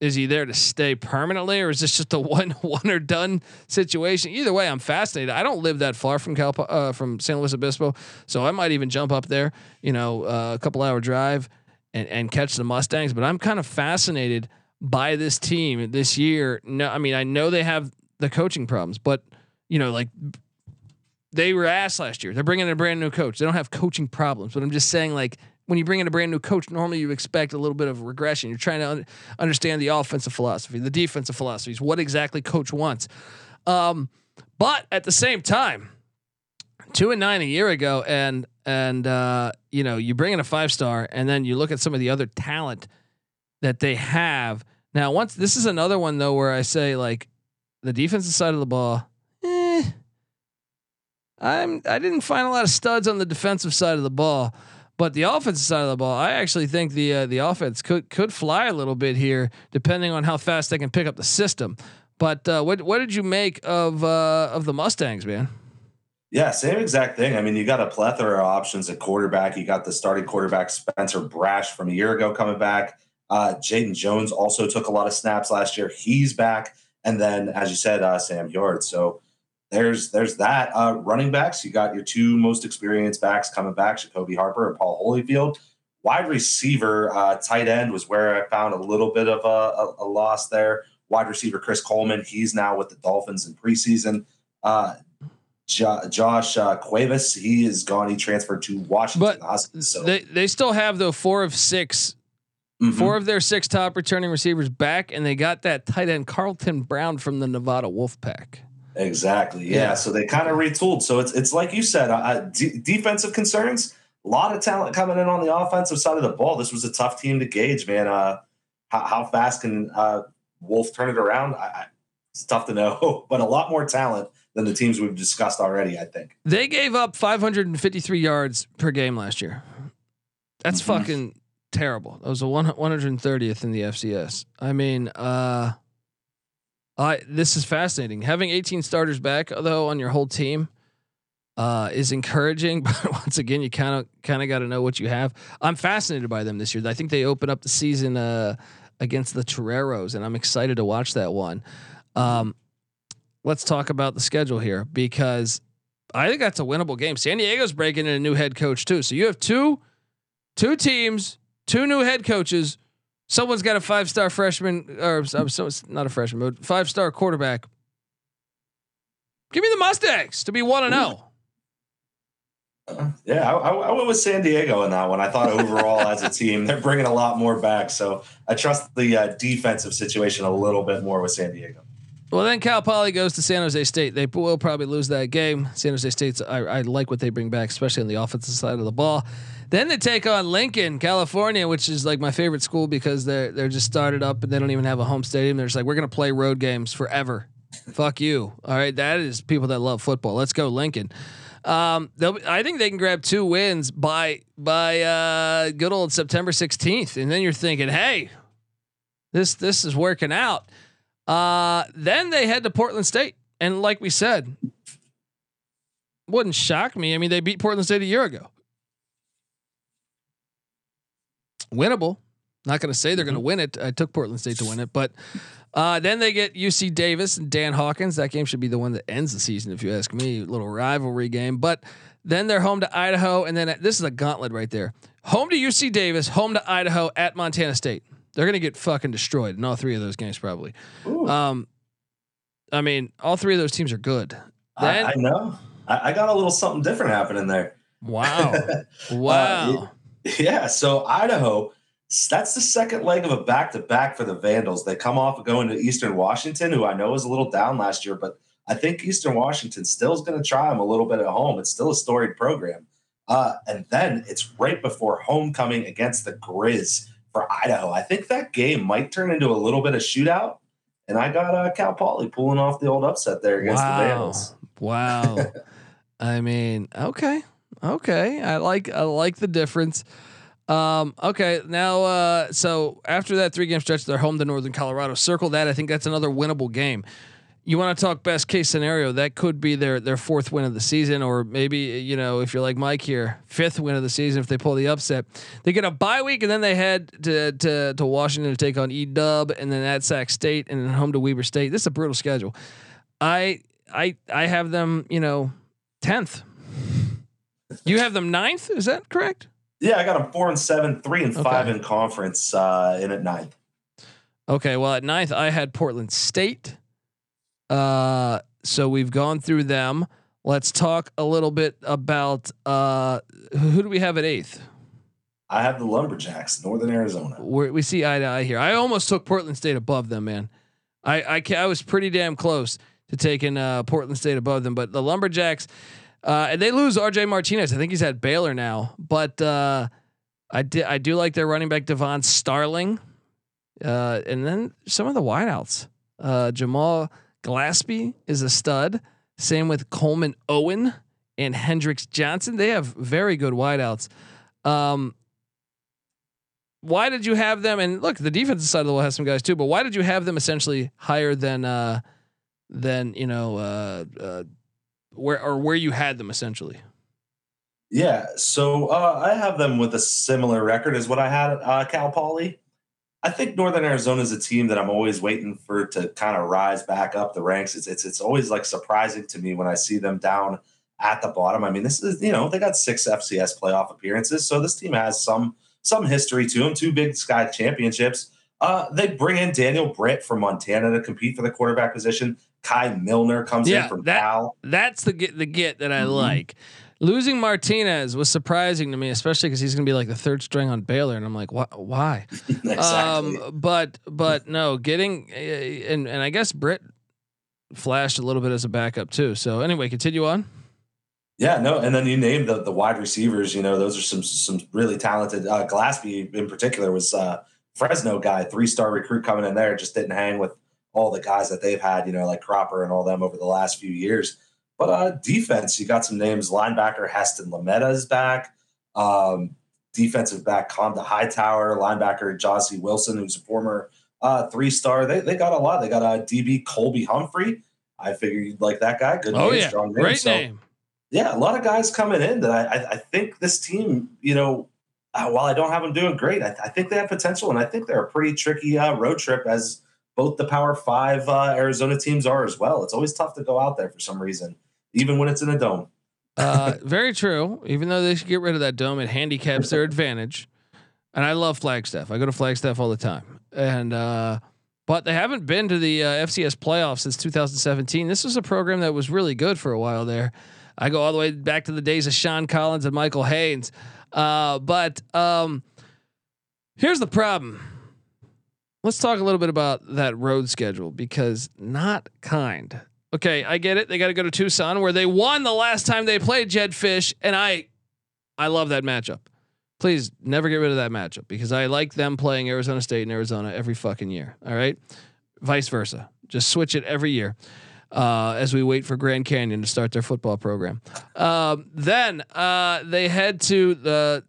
is he there to stay permanently, or is this just a one one or done situation? Either way, I'm fascinated. I don't live that far from Cal uh, from San Luis Obispo, so I might even jump up there, you know, uh, a couple hour drive and and catch the Mustangs. But I'm kind of fascinated by this team this year. No, I mean I know they have the coaching problems, but you know, like they were asked last year. They're bringing in a brand new coach. They don't have coaching problems, but I'm just saying like when you bring in a brand new coach, normally you expect a little bit of regression. You're trying to un- understand the offensive philosophy, the defensive philosophies, what exactly coach wants. Um, but at the same time, two and nine a year ago, and and uh, you know you bring in a five star, and then you look at some of the other talent that they have. Now, once this is another one though, where I say like the defensive side of the ball, eh, I'm I didn't find a lot of studs on the defensive side of the ball. But the offensive side of the ball, I actually think the uh, the offense could could fly a little bit here, depending on how fast they can pick up the system. But uh, what what did you make of uh, of the Mustangs, man? Yeah, same exact thing. I mean, you got a plethora of options at quarterback. You got the starting quarterback Spencer Brasch from a year ago coming back. Uh, Jaden Jones also took a lot of snaps last year. He's back, and then as you said, uh, Sam Huard. So there's there's that. Uh, running backs, you got your two most experienced backs coming back, Jacoby Harper and Paul Holyfield. Wide receiver, uh, tight end was where I found a little bit of a, a, a, loss there. Wide receiver Chris Coleman, he's now with the Dolphins in preseason. Uh, jo- Josh uh, Cuevas, he is gone. He transferred to Washington. But so. they they still have though four of 6 mm-hmm. four of their six top returning receivers back, and they got that tight end Carlton Brown from the Nevada Wolfpack. Exactly. Yeah. yeah. So they kind of retooled. So it's it's like you said, uh, d- defensive concerns. A lot of talent coming in on the offensive side of the ball. This was a tough team to gauge, man. Uh, how, how fast can uh, Wulff turn it around? I, I, it's tough to know, but a lot more talent than the teams we've discussed already. I think they gave up 553 yards per game last year. That's mm-hmm. fucking terrible. That was a one 130th in the FCS. I mean, uh, I this is fascinating. Having 18 starters back though on your whole team uh, is encouraging, but once again, you kind of kind of got to know what you have. I'm fascinated by them this year. I think they open up the season uh, against the Toreros, and I'm excited to watch that one. Um, let's talk about the schedule here because I think that's a winnable game. San Diego's breaking in a new head coach too, so you have two two teams, two new head coaches Someone's got a five star freshman, or so it's not a freshman, but five star quarterback. Give me the Mustangs to be one and zero. Oh. Yeah, I, I, went with San Diego in that one. I thought overall as a team, they're bringing a lot more back. So I trust the uh, defensive situation a little bit more with San Diego. Well, then Cal Poly goes to San Jose State. They will probably lose that game. San Jose State's I, I like what they bring back, especially on the offensive side of the ball. Then they take on Lincoln, California, which is like my favorite school because they're they're just started up and they don't even have a home stadium. They're just like we're gonna play road games forever. Fuck you. All right, that is people that love football. Let's go Lincoln. Um, they'll I think they can grab two wins by by uh, good old September 16th, and then you're thinking, hey, this this is working out. Uh, then they head to Portland State, and like we said, wouldn't shock me. I mean, they beat Portland State a year ago winnable. Not going to say they're going to mm-hmm. win it. I took Portland State to win it, but uh, then they get UC Davis and Dan Hawkins. That game should be the one that ends the season, if you ask me. Little rivalry game, but then they're home to Idaho, and then this is a gauntlet right there. Home to UC Davis, home to Idaho, at Montana State. They're going to get fucking destroyed in all three of those games, probably. Um, I mean, all three of those teams are good. Then, I, I know. I, I, got a little something different happening there. Wow. wow. Uh, Yeah, so Idaho, that's the second leg of a back to back for the Vandals. They come off of going to Eastern Washington, who I know was a little down last year, but I think Eastern Washington still is going to try them a little bit at home. It's still a storied program. Uh, and then it's right before homecoming against the Grizz for Idaho. I think that game might turn into a little bit of shootout. And I got uh, Cal Poly pulling off the old upset there against wow. the Vandals. Wow. I mean, okay. Okay, I like I like the difference. Um, okay, now uh, so after that three game stretch, they're home to Northern Colorado. Circle that. I think that's another winnable game. You want to talk best case scenario? That could be their their fourth win of the season, or maybe you know if you're like Mike here, fifth win of the season if they pull the upset. They get a bye week and then they head to to, to Washington to take on E Dub, and then at Sac State, and then home to Weber State. This is a brutal schedule. I I I have them, you know, tenth you have them ninth. Is that correct? Yeah, I got them four and seven, three and five in conference, uh, in at ninth. Okay, well at ninth I had Portland State. Uh, so we've gone through them. Let's talk a little bit about uh, who do we have at eighth? I have the Lumberjacks, Northern Arizona. We're, we see eye to eye here. I almost took Portland State above them, man. I I, I was pretty damn close to taking uh, Portland State above them, but the Lumberjacks uh, and they lose RJ Martinez. I think he's at Baylor now, but uh, I did I do like their running back Devon Starling, uh, and then some of the wideouts. Uh, Jamal Glaspie is a stud. Same with Coleman Owen and Hendricks Johnson. They have very good wideouts. Um, why did you have them? And look, the defensive side of the ball has some guys too, but why did you have them essentially higher than uh, than you know uh, where or where you had them essentially? Yeah, so uh, I have them with a similar record as what I had at uh, Cal Poly. I think Northern Arizona is a team that I'm always waiting for to kind of rise back up the ranks. It's it's it's always like surprising to me when I see them down at the bottom. I mean, this is you know they got six FCS playoff appearances, so this team has some some history to them. Two Big Sky championships. Uh, they bring in Daniel Britt from Montana to compete for the quarterback position. Kai Millner comes Yeah, in from that- Cal. That's the get the get that I Mhm. like. Losing Martinez was surprising to me, especially because he's going to be like the third string on Baylor, and I'm like, why? Why? exactly. Um, but but no, getting uh, and and I guess Britt flashed a little bit as a backup too. So anyway, continue on. Yeah, no, and then you named the the wide receivers. You know, those are some some really talented. Uh, Glassby in particular was uh, Fresno guy, three star recruit coming in there. Just didn't hang with all the guys that they've had. You know, like Cropper and all them over the last few years. But uh, defense, you got some names. Linebacker Heston Lametta is back. Um, defensive back Conda Hightower. Linebacker Jossie Wilson, who's a former uh, three star. They they got a lot. They got a DB Colby Humphrey. I figure you'd like that guy. Good Oh name, yeah, strong name. great So, name. yeah, a lot of guys coming in that I, I, I think this team, you know, uh, while I don't have them doing great, I, I think they have potential, and I think they're a pretty tricky uh, road trip as both the Power Five uh, Arizona teams are as well. It's always tough to go out there for some reason, even when it's in a dome. Uh, very true. Even though they should get rid of that dome, it handicaps their advantage. And I love Flagstaff. I go to Flagstaff all the time. And uh, but they haven't been to the uh, FCS playoffs since 2017. This was a program that was really good for a while there. I go all the way back to the days of Sean Collins and Michael Haynes. Uh, but um, here's the problem. Let's talk a little bit about that road schedule because not kind. Okay, I get it. They got to go to Tucson where they won the last time they played Jedd Fisch, and I, I love that matchup. Please never get rid of that matchup because I like them playing Arizona State and Arizona every fucking year. All right, vice versa. Just switch it every year uh, as we wait for Grand Canyon to start their football program. Um, then uh, they head to the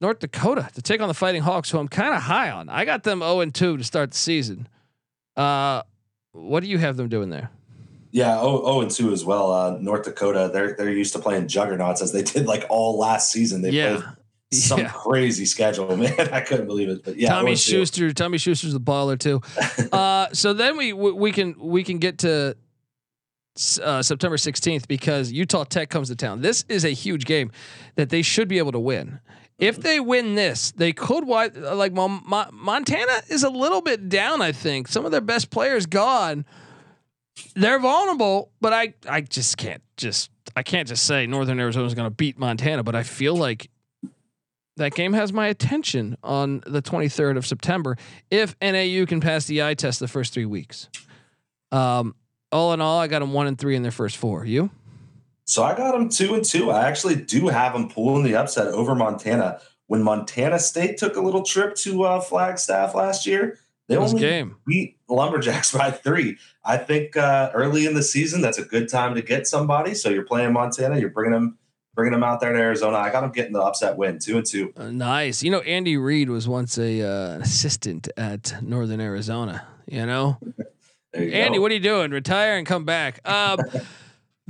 North Dakota to take on the Fighting Hawks, who I'm kind of high on. I got them 0 and 2 to start the season. Uh, what do you have them doing there? Yeah, oh, oh, and two as well. Uh, North Dakota, they're they're used to playing juggernauts as they did like all last season. They Yeah. played some Yeah. crazy schedule, man. I couldn't believe it. But yeah, Tommy 0-2. Schuster. Tommy Schuster's a baller too. uh, so then we we we can we can get to uh, September 16th because Utah Tech comes to town. This is a huge game that they should be able to win. If they win this, they could like Mon- Mon- Montana is a little bit down. I think some of their best players gone. They're vulnerable, but I I just can't just I can't just say Northern Arizona is going to beat Montana. But I feel like that game has my attention on the 23rd of September if NAU can pass the eye test the first three weeks. Um, all in all, I got them one and three in their first four. You? So I got them two and two. I actually do have them pulling the upset over Montana. When Montana State took a little trip to uh, Flagstaff last year, they only game. beat Lumberjacks by three. I think uh, early in the season, that's a good time to get somebody. So you're playing Montana, you're bringing them, bringing them out there to Arizona. I got them getting the upset win, two and two. Uh, nice. You know, Andy Reid was once a uh, assistant at Northern Arizona. You know, you Andy, go. what are you doing? Retire and come back. Um,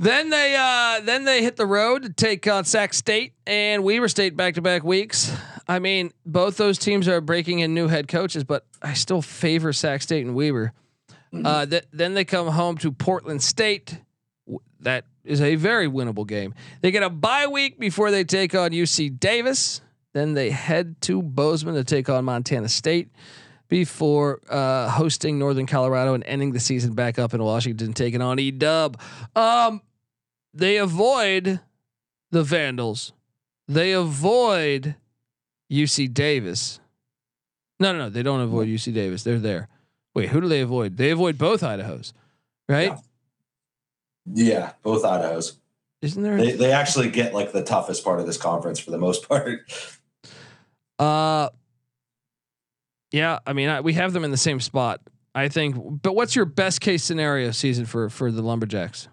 then they uh, then they hit the road to take on Sac State and Weber State back to back weeks. I mean, both those teams are breaking in new head coaches, but I still favor Sac State and Weber. Uh, th- then they come home to Portland State. That is a very winnable game. They get a bye week before they take on UC Davis. Then they head to Bozeman to take on Montana State before uh, hosting Northern Colorado and ending the season back up in Washington, taking on E Dub. Um, they avoid the Vandals. They avoid UC Davis. No, no, no. They don't avoid UC Davis. They're there. Wait, who do they avoid? They avoid both Idahos, right? Yeah. Yeah, both Idaho's. Isn't there? They, they actually get like the toughest part of this conference for the most part. Uh, yeah. I mean, I, we have them in the same spot. I think. But what's your best case scenario season for for the Lumberjacks?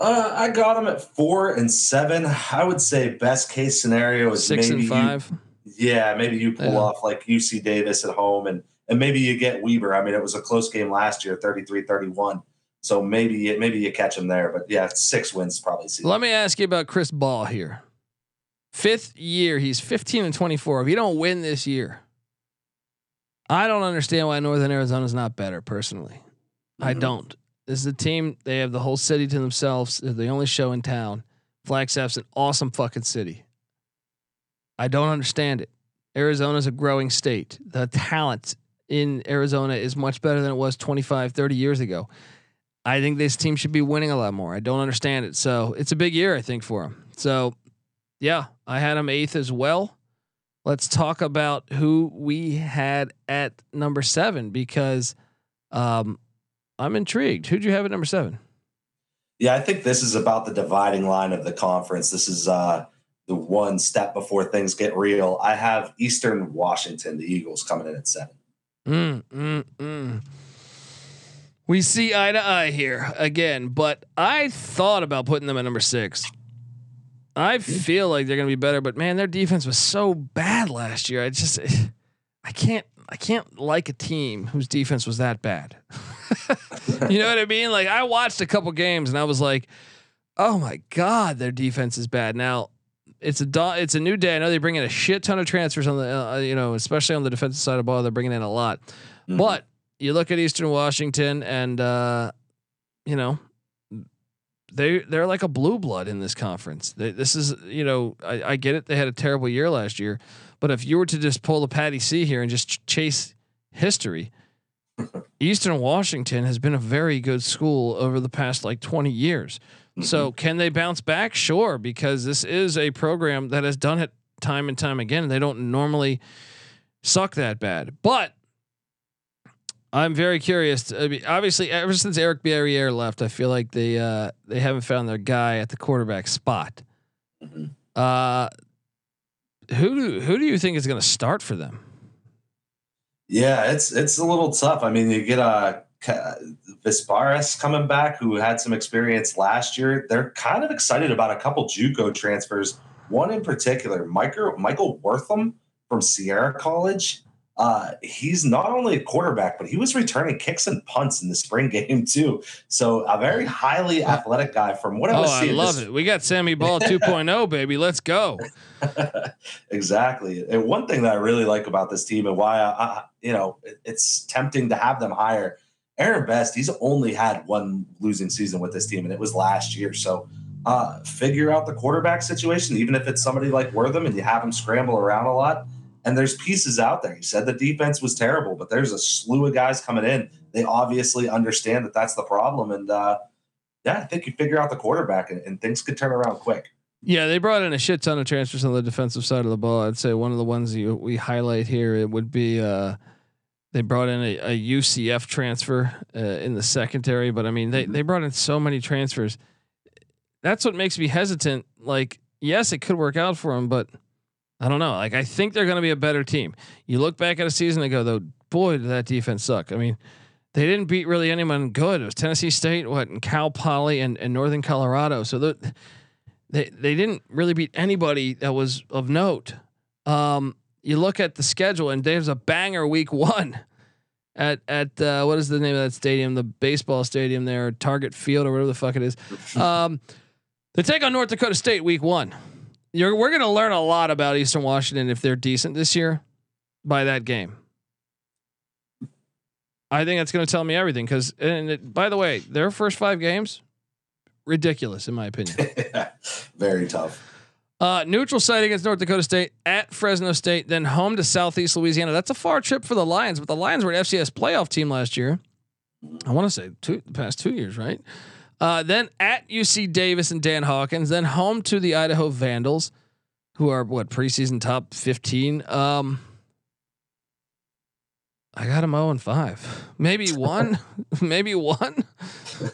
Uh, I got them at four and seven. I would say best case scenario is Six maybe and five. You, yeah, maybe you pull Yeah. off like UC Davis at home and and maybe you get Weber. I mean, it was a close game last year, 33-31. So maybe maybe you catch him there. But yeah, six wins probably. Let me ask you about Chris Ball here. Fifth year, he's 15 and 24. If you don't win this year, I don't understand why Northern Arizona's not better. Personally, I Mhm. don't. This is a team. They have the whole city to themselves. They're the only show in town. Flagstaff's an awesome fucking city. I don't understand it. Arizona's a growing state. The talent in Arizona is much better than it was 25, 30 years ago. I think this team should be winning a lot more. I don't understand it. So it's a big year, I think, for them. So, yeah, I had them eighth as well. Let's talk about who we had at number seven because um, I'm intrigued. Who'd you have at number seven? Yeah, I think this is about the dividing line of the conference. This is uh, the one step before things get real. I have Eastern Washington, the Eagles, coming in at seven. Mm, mm, mm. We see eye to eye here again, but I thought about putting them at number six. I feel like they're going to be better, but man, their defense was so bad last year. I just, I can't, I can't like a team whose defense was that bad. you know what I mean? Like I watched a couple games and I was like, oh my god, their defense is bad. Now it's a do- it's a new day. I know they bring in a shit ton of transfers on the uh, you know especially on the defensive side of the ball. They're bringing in a lot, Mhm. but you look at Eastern Washington and uh, you know they they're like a blue blood in this conference. They, this is you know I, I get it. They had a terrible year last year, but if you were to just pull the Patty C here and just ch- chase history. Eastern Washington has been a very good school over the past like 20 years. So can they bounce back? Sure, because this is a program that has done it time and time again. They don't normally suck that bad. But I'm very curious. I mean, obviously, ever since Eric Barriere left, I feel like they uh, they haven't found their guy at the quarterback spot. Mhm. Uh, who do who do you think is going to start for them? Yeah, it's it's a little tough. I mean, you get a Visperas coming back, who had some experience last year. They're kind of excited about a couple JUCO transfers. One in particular, Michael Michael Wortham from Sierra College. Uh, he's not only a quarterback, but he was returning kicks and punts in the spring game too. So a very highly athletic guy. From what I Oh, was I seeing, love this- it. We got Sammy Ball 2.0, baby. Let's go. exactly. And one thing that I really like about this team and why I, I you know, it- it's tempting to have them hire Aaron Best. He's only had one losing season with this team, and it was last year. So uh, figure out the quarterback situation, even if it's somebody like Wortham and you have him scramble around a lot. And there's pieces out there. He said the defense was terrible, but there's a slew of guys coming in. They obviously understand that that's the problem. And uh, yeah, I think you figure out the quarterback and, and things could turn around quick. Yeah, they brought in a shit ton of transfers on the defensive side of the ball. I'd say one of the ones you, we highlight here it would be uh, they brought in a, a UCF transfer uh, in the secondary, but I mean they they brought in so many transfers. That's what makes me hesitant. Like, yes, it could work out for them, but I don't know. Like, I think they're going to be a better team. You look back at a season and go, though, boy, did that defense suck. I mean, they didn't beat really anyone good. It was Tennessee State, what, and Cal Poly and, and Northern Colorado. So the they they didn't really beat anybody that was of note. Um, you look at the schedule, and there's a banger week one at at uh, what is the name of that stadium? The baseball stadium there, Target Field or whatever the fuck it is. Um, they take on North Dakota State week one. You're, we're going to learn a lot about Eastern Washington if they're decent this year by that game. I think that's going to tell me everything because, and it, by the way, their first five games, ridiculous in my opinion. Very tough. Uh, neutral site against North Dakota State at Fresno State, then home to Southeast Louisiana. That's a far trip for the Lions, but the Lions were an FCS playoff team last year. I want to say two, the past two years, right? Uh, then at UC Davis and Dan Hawkins, then home to the Idaho Vandals, who are what preseason top fifteen. Um, I got them zero and five, maybe one, maybe one.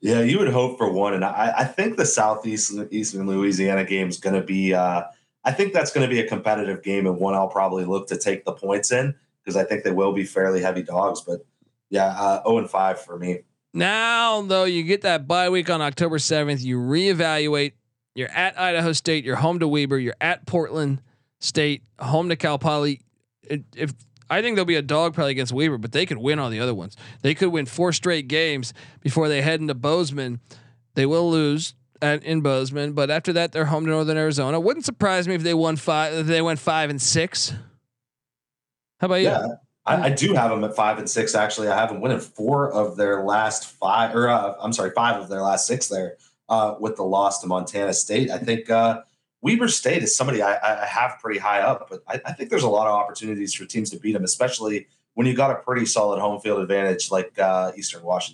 Yeah, you would hope for one, and I, I think the Southeast Eastern Louisiana game is going to be. Uh, I think that's going to be a competitive game, and one I'll probably look to take the points in because I think they will be fairly heavy dogs. But yeah, uh, zero and five for me. Now, though, you get that bye week on October 7th. You reevaluate. You're at Idaho State. You're home to Weber. You're at Portland State. Home to Cal Poly. If I think there'll be a dog probably against Weber, but they could win all the other ones. They could win four straight games before they head into Bozeman. They will lose at in Bozeman, but after that they're home to Northern Arizona. Wouldn't surprise me if they won five. If they went five and six. How about Yeah, you? I, I do have them at five and six. Actually, I have them winning four of their last five, or uh, I'm sorry, five of their last six there uh, with the loss to Montana State. I think uh, Weber State is somebody I, I have pretty high up, but I, I think there's a lot of opportunities for teams to beat them, especially when you got a pretty solid home field advantage like uh, Eastern Washington.